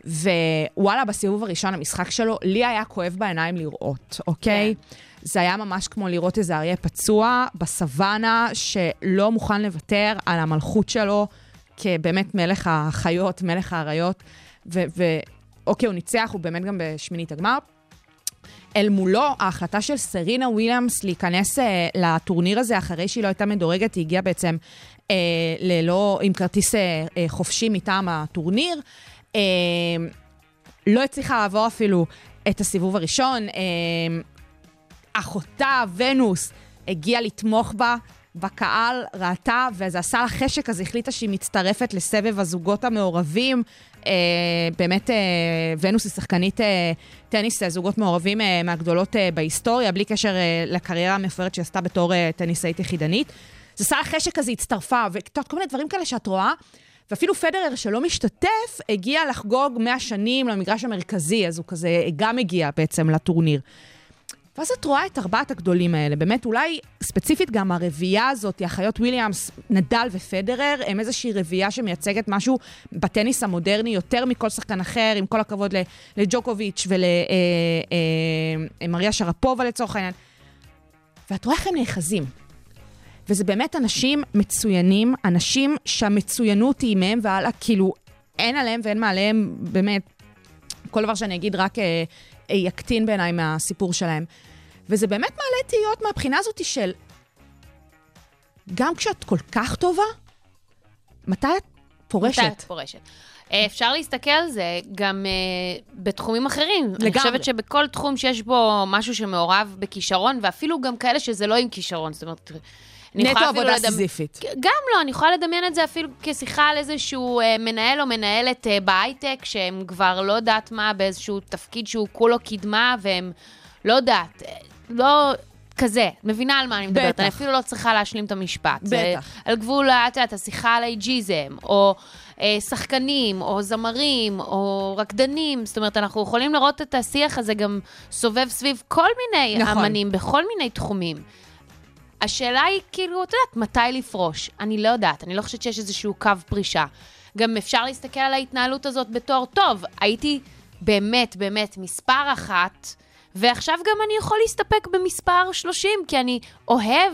ווואלה, בסיבוב הראשון המשחק שלו, לי היה כואב בעיניים לראות, אוקיי? כן. זה היה ממש כמו לראות איזה אריה פצוע בסוואנה, שלא מוכן לוותר על המלכות שלו כבאמת מלך החיות, מלך האריות. ואוקיי, הוא ניצח, הוא באמת גם בשמינית הגמר. אל מולו, ההחלטה של סרינה וויליאמס להיכנס אה, לטורניר הזה אחרי שהיא לא הייתה מדורגת, היא הגיעה בעצם אה, ללא, עם כרטיס אה, אה, חופשי מטעם הטורניר. אה, לא הצליחה לעבור אפילו את הסיבוב הראשון. אה, אחותה, ונוס, הגיעה לתמוך בה בקהל, ראתה, וזה עשה לה חשק, אז החליטה שהיא מצטרפת לסבב הזוגות המעורבים. אה, באמת, אה, ונוס היא שחקנית אה, טניס אה, זוגות מעורבים אה, מהגדולות אה, בהיסטוריה, בלי קשר אה, לקריירה המפוארת שהיא עשתה בתור אה, טניסאית יחידנית. זה עשה לה חשק, אז היא הצטרפה, ואת יודעת, כל מיני דברים כאלה שאת רואה. ואפילו פדרר שלא משתתף, הגיע לחגוג 100 שנים למגרש המרכזי, אז הוא כזה גם הגיע בעצם לטורניר. ואז את רואה את ארבעת הגדולים האלה, באמת אולי ספציפית גם הרביעייה הזאת, האחיות וויליאמס, נדל ופדרר, הם איזושהי רביעייה שמייצגת משהו בטניס המודרני יותר מכל שחקן אחר, עם כל הכבוד לג'וקוביץ' ולמריה שרפובה לצורך העניין. ואת רואה איך הם נאחזים. וזה באמת אנשים מצוינים, אנשים שהמצוינות היא מהם והלאה, כאילו, אין עליהם ואין מעליהם, באמת, כל דבר שאני אגיד רק אה, אה, יקטין בעיניי מהסיפור שלהם. וזה באמת מעלה תהיות מהבחינה הזאת של, גם כשאת כל כך טובה, מתי את פורשת? מתי את פורשת. אה, אפשר להסתכל על זה גם uh, בתחומים אחרים. אני לגמרי. חושבת שבכל תחום שיש בו משהו שמעורב בכישרון, ואפילו גם כאלה שזה לא עם כישרון, זאת אומרת... אני נטו עבודה לדמ- סיזיפית. גם לא, אני יכולה לדמיין את זה אפילו כשיחה על איזשהו אה, מנהל או מנהלת אה, בהייטק, שהם כבר לא יודעת מה, באיזשהו תפקיד שהוא כולו קדמה, והם לא יודעת, אה, לא... כזה, מבינה על מה אני מדברת, בטח. אני אפילו לא צריכה להשלים את המשפט. זה בטח. על גבול, את יודעת, השיחה על אייג'יזם, או אה, שחקנים, או זמרים, או רקדנים, זאת אומרת, אנחנו יכולים לראות את השיח הזה גם סובב סביב כל מיני נכון. אמנים, בכל מיני תחומים. השאלה היא, כאילו, את יודעת, מתי לפרוש? אני לא יודעת, אני לא חושבת שיש איזשהו קו פרישה. גם אפשר להסתכל על ההתנהלות הזאת בתור, טוב, הייתי באמת, באמת מספר אחת, ועכשיו גם אני יכול להסתפק במספר 30, כי אני אוהב,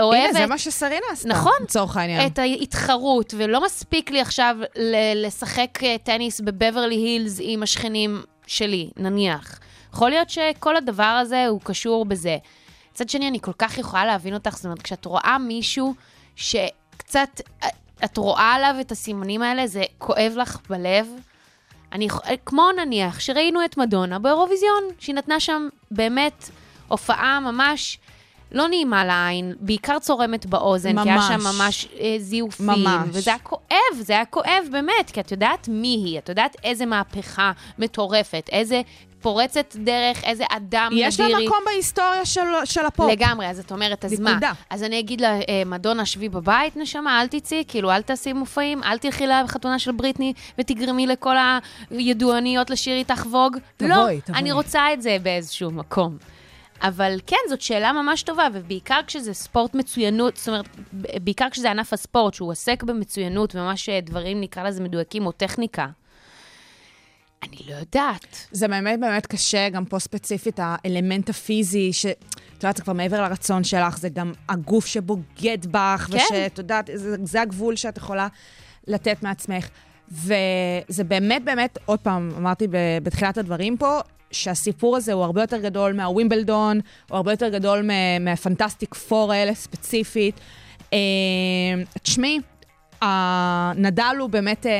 אוהבת... הנה, זה מה שסרינה עשתה. נכון. לצורך העניין. את ההתחרות, ולא מספיק לי עכשיו ל- לשחק אה, טניס בבברלי הילס עם השכנים שלי, נניח. יכול להיות שכל הדבר הזה הוא קשור בזה. מצד שני, אני כל כך יכולה להבין אותך, זאת אומרת, כשאת רואה מישהו שקצת, את רואה עליו את הסימנים האלה, זה כואב לך בלב. אני, כמו נניח, שראינו את מדונה באירוויזיון, שהיא נתנה שם באמת הופעה ממש לא נעימה לעין, בעיקר צורמת באוזן, כי היה ממש. שם ממש אה, זיופים. ממש. וזה היה כואב, זה היה כואב באמת, כי את יודעת מי היא, את יודעת איזה מהפכה מטורפת, איזה פורצת דרך, איזה אדם נדיר היא. יש לה מקום בהיסטוריה של, של הפופ. לגמרי, אז את אומרת, אז מה? נקודה. אז אני אגיד לה, אה, מדונה, שבי בבית, נשמה, אל תצאי, כאילו, אל תעשי מופעים, אל תלכי לחתונה של בריטני ותגרמי לכל הידועניות לשיר איתך ווג. תבואי, לא, תבואי. אני רוצה את זה באיזשהו מקום. אבל כן, זאת שאלה ממש טובה, ובעיקר כשזה ספורט מצוינות, זאת אומרת, בעיקר כשזה ענף הספורט, שהוא עוסק במצוינות, ממש אה, דברים, נקרא לזה מדויקים, או טכניקה. אני לא יודעת. זה באמת באמת קשה, גם פה ספציפית, האלמנט הפיזי, שאת יודעת, זה כבר מעבר לרצון שלך, זה גם הגוף שבוגד בך, כן. ושאת יודעת, זה, זה הגבול שאת יכולה לתת מעצמך. וזה באמת באמת, עוד פעם, אמרתי בתחילת הדברים פה, שהסיפור הזה הוא הרבה יותר גדול מהווימבלדון, הוא הרבה יותר גדול מה- מהפנטסטיק פור האלה ספציפית. אה, תשמעי, הנדל הוא באמת אה, אה,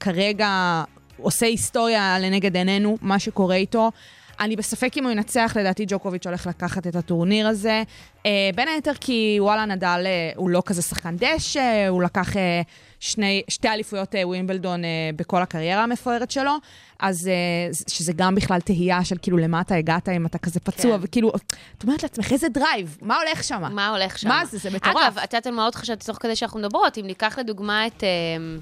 כרגע עושה היסטוריה לנגד עינינו, מה שקורה איתו. אני בספק אם הוא ינצח, לדעתי ג'וקוביץ' הולך לקחת את הטורניר הזה. אה, בין היתר כי וואלה, נדל אה, הוא לא כזה שחקן דשא, הוא לקח אה, שני, שתי אליפויות אה, ווימבלדון אה, בכל הקריירה המפוארת שלו, אז אה, שזה גם בכלל תהייה של כאילו למה אתה הגעת אם אתה כזה פצוע, כן. וכאילו, את אומרת לעצמך, איזה drive, מה הולך שם? מה הולך שם? מה זה? זה מטורף. אגב, את יודעת על מה עוד חשבתי תוך כדי שאנחנו מדברות? אם ניקח לדוגמה את... אמ,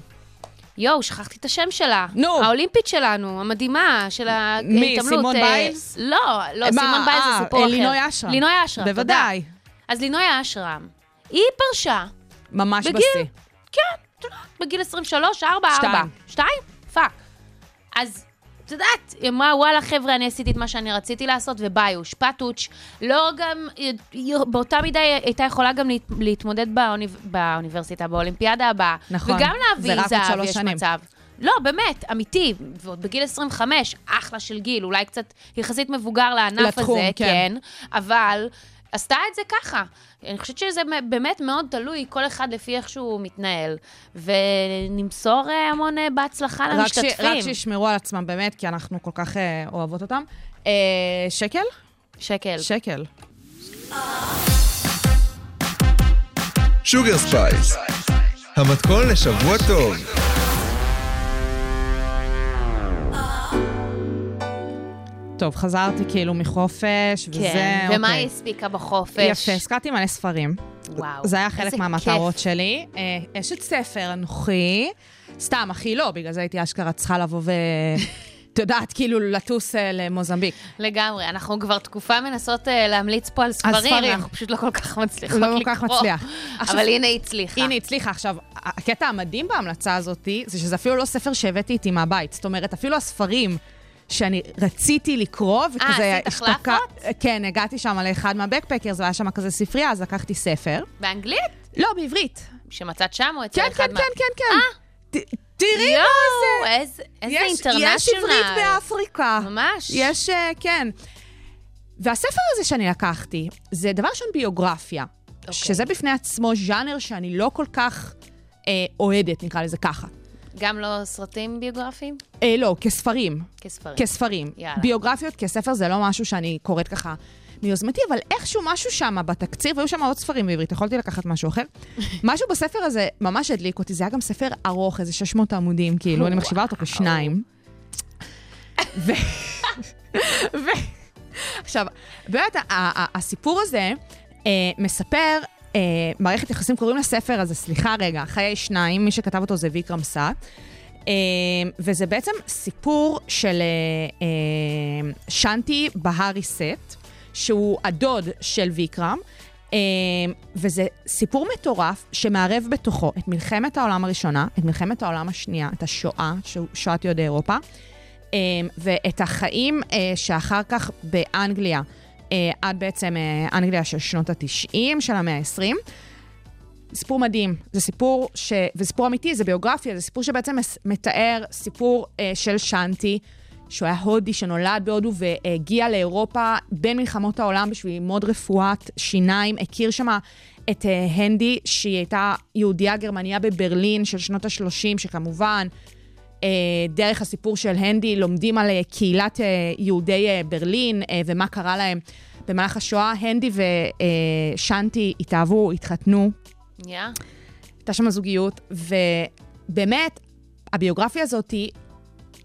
יואו, שכחתי את השם שלה. נו. האולימפית שלנו, המדהימה, של מי, ההתעמלות. סימון אה, ביילס? לא, לא, מה, סימון ביילס אה, זה סיפור אחר. לינוי אשרם. לינוי אשרם, תודה. בוודאי, אז לינוי אשרם, היא פרשה, ממש בשיא. כן, בגיל 23, 4, 4. שתיים. 2? fuck. אז, את יודעת, היא אמרה, וואלה, חבר'ה, אני עשיתי את מה שאני רציתי לעשות, וביוש, פטוץ', לא גם, באותה מידה היא הייתה יכולה גם להת, להתמודד באוניב, באוניברסיטה, באולימפיאדה הבאה. נכון. וגם להביא זהב, יש שנים. מצב. לא, באמת, אמיתי, ועוד בגיל 25, אחלה של גיל, אולי קצת יחסית מבוגר לענף לתחום, הזה, כן. כן, אבל עשתה את זה ככה. אני חושבת שזה באמת מאוד תלוי, כל אחד לפי איך שהוא מתנהל. ונמסור אה, המון אה, בהצלחה רק, ש, למשתתפים. רק שישמרו על עצמם באמת, כי אנחנו כל כך אה, אוהבות אותם. אה, שקל? שקל. שקל. שוגר ספייס, המתכון לשבוע טוב. טוב, חזרתי כאילו מחופש, וזה... כן, ומה אוקיי. היא הספיקה בחופש? יפה, הזכרתי מלא ספרים. וואו. זה היה חלק מהמטרות כיף. שלי. אה, אשת ספר, אנוכי. סתם, הכי לא, בגלל זה הייתי אשכרה צריכה לבוא ו... את יודעת, כאילו לטוס אה, למוזמביק. לגמרי, אנחנו כבר תקופה מנסות אה, להמליץ פה על ספרים, ספרים. אנחנו פשוט לא כל כך מצליחות לא לקרוא. כל כך מצליח. עכשיו- אבל הנה היא הצליחה. הנה, הצליחה. עכשיו, הקטע המדהים בהמלצה הזאת, זה שזה אפילו לא ספר שהבאתי איתי מהבית. זאת אומרת, אפילו הספרים שאני רציתי לקרוא, וכזה... עשית השתקע- החלפות? כן, הגעתי שם לאחד מהבקפקרס, והיה שם כזה ספרייה, אז לקחתי ספר. באנגלית? לא, בעברית. שמצאת שם או אצל כן, אחד כן, מה... כן, כן, כן. ת- תראי יואו, מה זה. איזה איזה אינטרנשיונל. יש עברית באפריקה. ממש. יש, אה, כן. והספר הזה שאני לקחתי, זה דבר ראשון ביוגרפיה. אוקיי. שזה בפני עצמו ז'אנר שאני לא כל כך אה, אוהדת, נקרא לזה ככה. גם לא סרטים ביוגרפיים? אה, לא, כספרים. כספרים. כספרים. יאללה. ביוגרפיות כספר זה לא משהו שאני קוראת ככה מיוזמתי, אבל איכשהו משהו שם בתקציר, והיו שם עוד ספרים בעברית, יכולתי לקחת משהו אחר. משהו בספר הזה ממש הדליק אותי, זה היה גם ספר ארוך, איזה 600 עמודים, כאילו, אני מחשיבה אותו כשניים. ו... ו... עכשיו, באמת, הסיפור הזה אה, מספר, אה, מערכת יחסים, קוראים לספר הזה, סליחה רגע, חיי שניים, מי שכתב אותו זה ויקרם סאט. אה, וזה בעצם סיפור של אה, אה, שנטי בהארי סט, שהוא הדוד של ויקרם. אה, וזה סיפור מטורף שמערב בתוכו את מלחמת העולם הראשונה, את מלחמת העולם השנייה, את השואה, שואת יהודי אירופה, אה, ואת החיים אה, שאחר כך באנגליה, עד בעצם אה, אנגליה של שנות ה-90, של המאה ה-20. סיפור מדהים. זה סיפור ש... וסיפור אמיתי, זה ביוגרפיה, זה סיפור שבעצם מס- מתאר סיפור אה, של שאנטי, שהוא היה הודי שנולד בהודו והגיע לאירופה בין מלחמות העולם בשביל ללמוד רפואת שיניים. הכיר שמה את אה, הנדי, שהיא הייתה יהודייה גרמניה בברלין של שנות ה-30, שכמובן, אה, דרך הסיפור של הנדי לומדים על אה, קהילת אה, יהודי אה, ברלין אה, ומה קרה להם במהלך השואה. הנדי ושאנטי התאהבו, התחתנו, יא? הייתה שם זוגיות, ובאמת, הביוגרפיה הזאת היא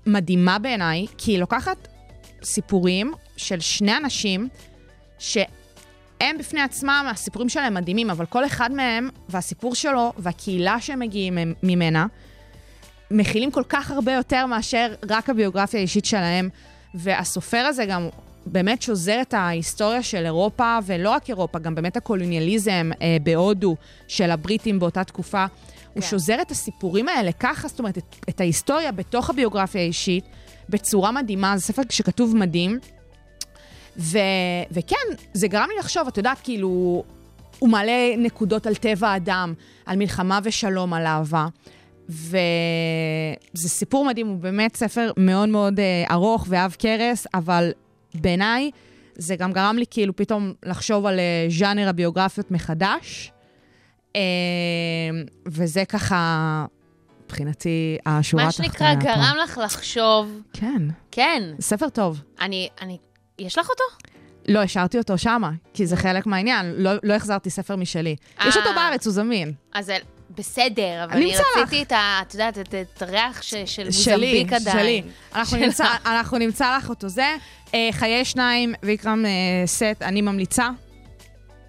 מדהימה בעיניי, כי היא לוקחת סיפורים של שני אנשים שהם בפני עצמם, הסיפורים שלהם מדהימים, אבל כל אחד מהם, והסיפור שלו, והקהילה שהם מגיעים ממנה, מכילים כל כך הרבה יותר מאשר רק הביוגרפיה האישית שלהם. והסופר הזה גם באמת שוזר את ההיסטוריה של אירופה, ולא רק אירופה, גם באמת הקולוניאליזם אה, בהודו של הבריטים באותה תקופה. כן. הוא שוזר את הסיפורים האלה ככה, זאת אומרת, את, את ההיסטוריה בתוך הביוגרפיה האישית, בצורה מדהימה, זה ספר שכתוב מדהים. ו, וכן, זה גרם לי לחשוב, את יודעת, כאילו, הוא מעלה נקודות על טבע האדם, על מלחמה ושלום, על אהבה. וזה סיפור מדהים, הוא באמת ספר מאוד מאוד אה, ארוך ועב כרס, אבל בעיניי זה גם גרם לי כאילו פתאום לחשוב על אה, ז'אנר הביוגרפיות מחדש. אה, וזה ככה, מבחינתי, השורה מה התחתונה. שנקרא, פה. גרם לך לחשוב, כן, כן, ספר טוב. אני, אני, יש לך אותו? לא, השארתי אותו שמה, כי זה חלק מהעניין, לא, לא החזרתי ספר משלי. יש אותו. בארץ, הוא זמין. אז בסדר, אבל אני לך. רציתי את ה... את יודעת, את, את הריח ש, של שלי, מוזמביק עדיין. שלי. אנחנו. נמצא, אנחנו נמצא לך אותו זה. אה, חיי שניים ויקרם אה, סט, אני ממליצה.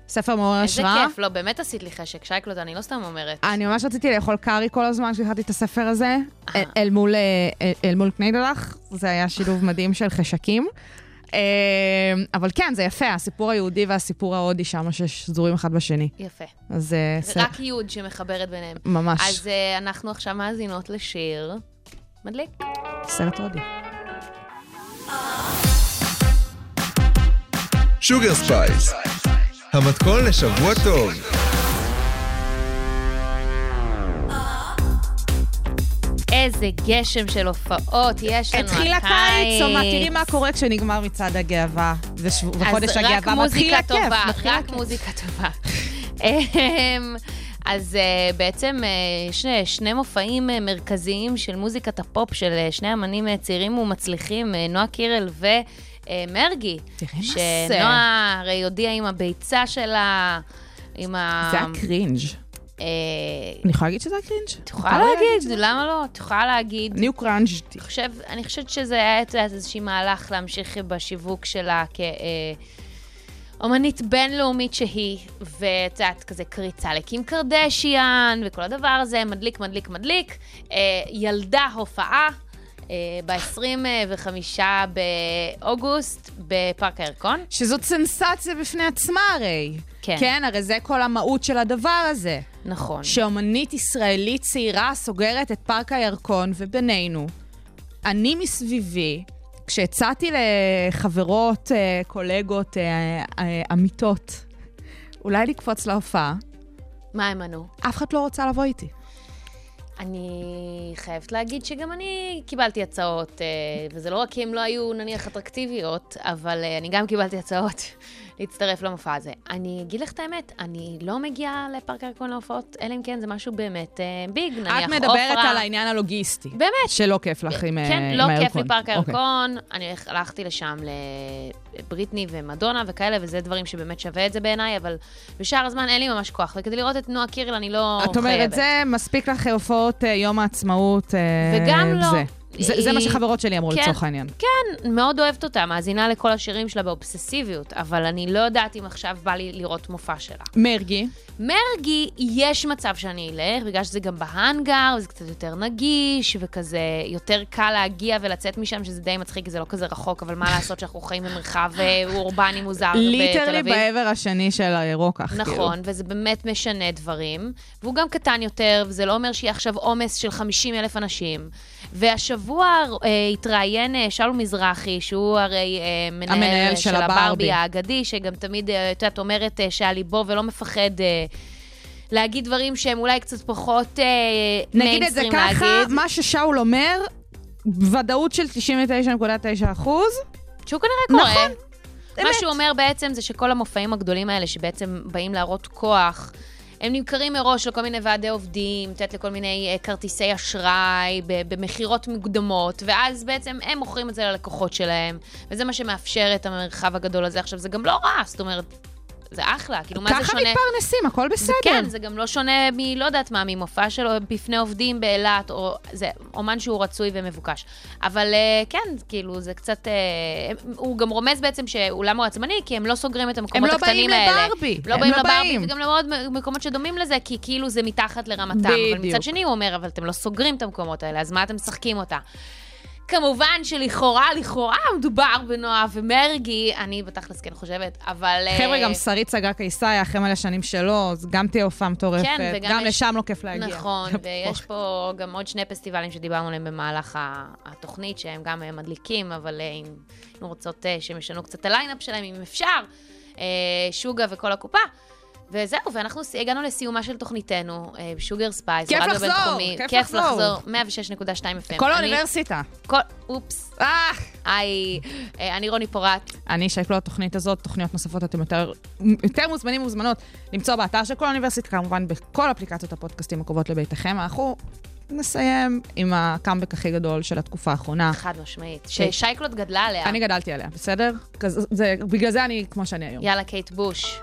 ספר מעורר איזה השראה. כיף, לא, באמת עשית לי חשק, שייקלוט, אני לא סתם אומרת. אני ממש רציתי לאכול קארי כל הזמן כשהתחלתי את הספר הזה, אה. אל- מול, אה, אל- אל מול קניידלח, זה היה שילוב מדהים של חשקים. אה, אבל כן, זה יפה, הסיפור היהודי והסיפור ההודי שם ששזורים אחד בשני. יפה. אז אה, זה רק יוד שמחברת ביניהם. ממש, אז אה, אנחנו עכשיו מאזינות לשיר. מדליק. סרט הודי. שוגר ספייס, המתכון לשבוע טוב. איזה גשם של הופעות יש לנו התחיל הקיץ, או מה, תראי מה קורה כשנגמר מצעד הגאווה, וחודש אז רק הגאווה, מתחיל מוזיקה הכיף, טובה, מתחיל רק. מוזיקה טובה. אמ, אז אה, בעצם יש אה, שני מופעים אה, מרכזיים של מוזיקת הפופ של אה, שני אמנים אה, צעירים ומצליחים, אה, נועה קירל ומרגי. תראי מה זה. שנועה הרי הודיעה עם הביצה שלה, עם ה... זה היה cringe. אה, אני יכולה להגיד שזה היה cringe? את יכולה להגיד, למה לא? את יכולה להגיד. אני קרנג'תי. חושב, אני חושבת שזה היה את יודעת, איזושהי מהלך להמשיך בשיווק שלה כאומנית בינלאומית שהיא, ואת יודעת, כזה קריצה לקים קרדשיאן, וכל הדבר הזה, מדליק, מדליק, מדליק. אה, ילדה הופעה אה, ב-25 באוגוסט בפארק הירקון. שזאת סנסציה בפני עצמה הרי. כן. כן, הרי זה כל המהות של הדבר הזה. נכון. שאומנית ישראלית צעירה סוגרת את פארק הירקון, ובינינו, אני מסביבי, כשהצעתי לחברות, אה, קולגות, אה, אה, עמיתות, אולי לקפוץ להופעה, מה הם ענו? אף אחד לא רוצה לבוא איתי. אני חייבת להגיד שגם אני קיבלתי הצעות, אה, וזה לא רק כי הן לא היו נניח אטרקטיביות, אבל אה, אני גם קיבלתי הצעות להצטרף למופע הזה. אני אגיד לך את האמת, אני לא מגיעה לפארק הירקון להופעות, אלא אם כן זה משהו באמת אה, ביג, נניח את עופרה. מדברת על העניין הלוגיסטי. באמת. שלא כיף לך עם, אה, כן, לא הירקון. כיף לי פארק אוקיי. הירקון, אני הלכ- הלכתי לשם לבריטני ומדונה וכאלה, וזה דברים שבאמת שווה את זה בעיניי, אבל בשאר הזמן אין לי ממש כוח, וכדי לראות את נועה קירל אני לא חייבת. את אומרת, זה מספיק לך הופעות אה, יום העצמאות, אה, וגם לא. זה. זה, זה מה היא- שחברות שלי אמרו כן. לצורך העניין. כן, מאוד אוהבת אותה, מאזינה לכל השירים שלה באובססיביות, אבל אני לא יודעת אם עכשיו בא לי לראות מופע שלה. מרגי, מרגי, יש מצב שאני אלך, בגלל שזה גם בהאנגר, וזה קצת יותר נגיש, וכזה יותר קל להגיע ולצאת משם, שזה די מצחיק, זה לא כזה רחוק, אבל מה לעשות שאנחנו חיים במרחב אה, אורבני מוזר בתל ליטרלי אביב. בעבר השני של הרוקח. כאילו. נכון, וזה באמת משנה דברים. והוא גם קטן יותר, וזה לא אומר שיהיה עכשיו עומס של 50 אלף אנשים. והשבוע אה, התראיין אה, שלום מזרחי, שהוא הרי אה, מנהל, המנהל של הברבי. הברבי האגדי, שגם תמיד, אה, את יודעת, אומרת אה, שעל ליבו ולא מפחד אה, להגיד דברים שהם אולי קצת פחות אה, נגיד את זה מיינסטרים ככה, להגיד. מה ששאול אומר, ודאות של 99.9 אחוז, שהוא כנראה קורה. נכון, מה אמת. שהוא אומר בעצם זה שכל המופעים הגדולים האלה, שבעצם באים להראות כוח, הם נמכרים מראש לכל מיני ועדי עובדים, לתת לכל מיני אה, כרטיסי אשראי, במכירות מוקדמות, ואז בעצם הם מוכרים את זה ללקוחות שלהם, וזה מה שמאפשר את המרחב הגדול הזה. עכשיו, זה גם לא רע, זאת אומרת, זה אחלה, כאילו, מה זה ככה שונה? מתפרנסים, הכל זה בסדר. כן, זה גם לא שונה מ... לא יודעת מה, ממופע שלו בפני עובדים באילת, או זה אומן שהוא רצוי ומבוקש. אבל אה, כן, כאילו, זה קצת... אה, הוא גם רומז בעצם שאולם הוא עצמני, כי הם לא סוגרים את המקומות לא הקטנים האלה. לברבי, לא הם באים לא לברבי, באים. וגם לעוד מקומות שדומים לזה, כי כאילו זה מתחת לרמתם. אבל בדיוק. מצד שני הוא אומר, אבל אתם לא סוגרים את המקומות האלה, אז מה אתם משחקים אותה? כמובן שלכאורה, לכאורה מדובר בנועה ומרגי, אני בתכלס כן חושבת, אבל... אה, חבר'ה, גם שרית סגרה קיסריה, אחרי מלא שנים שלו, אז גם תהיה הופעה מטורפת. כן, וגם גם יש- לשם לא כיף להגיע. נכון, ויש פה גם עוד שני פסטיבלים שדיברנו עליהם במהלך התוכנית, שהם גם אה, מדליקים, אבל אה, אם רוצות אה, שהם ישנו קצת הליינאפ שלהם, אם אפשר, אה, שוגה וכל הקופה. וזהו, ואנחנו הגענו לסיומה של תוכניתנו, אה, שוגר ספייס, כיף לחזור, בינתחומי. כיף כיף לחזור. לחזור, 106.2 FM. כל האוניברסיטה. כל, אופס, אה! היי, אה, אני רוני פורט. אני שייקלו התוכנית הזאת, תוכניות נוספות אתם יותר, יותר מוזמנים ומוזמנות למצוא באתר של כל האוניברסיטה, כמובן בכל אפליקציות הפודקאסטים הקרובות לביתכם. אנחנו נסיים עם הקאמבק הכי גדול של התקופה האחרונה. חד משמעית. ששייקלוט גדלה עליה. אני גדלתי עליה, בסדר? זה, בגלל זה אני כמו שאני היום. יאללה, קייט בוש.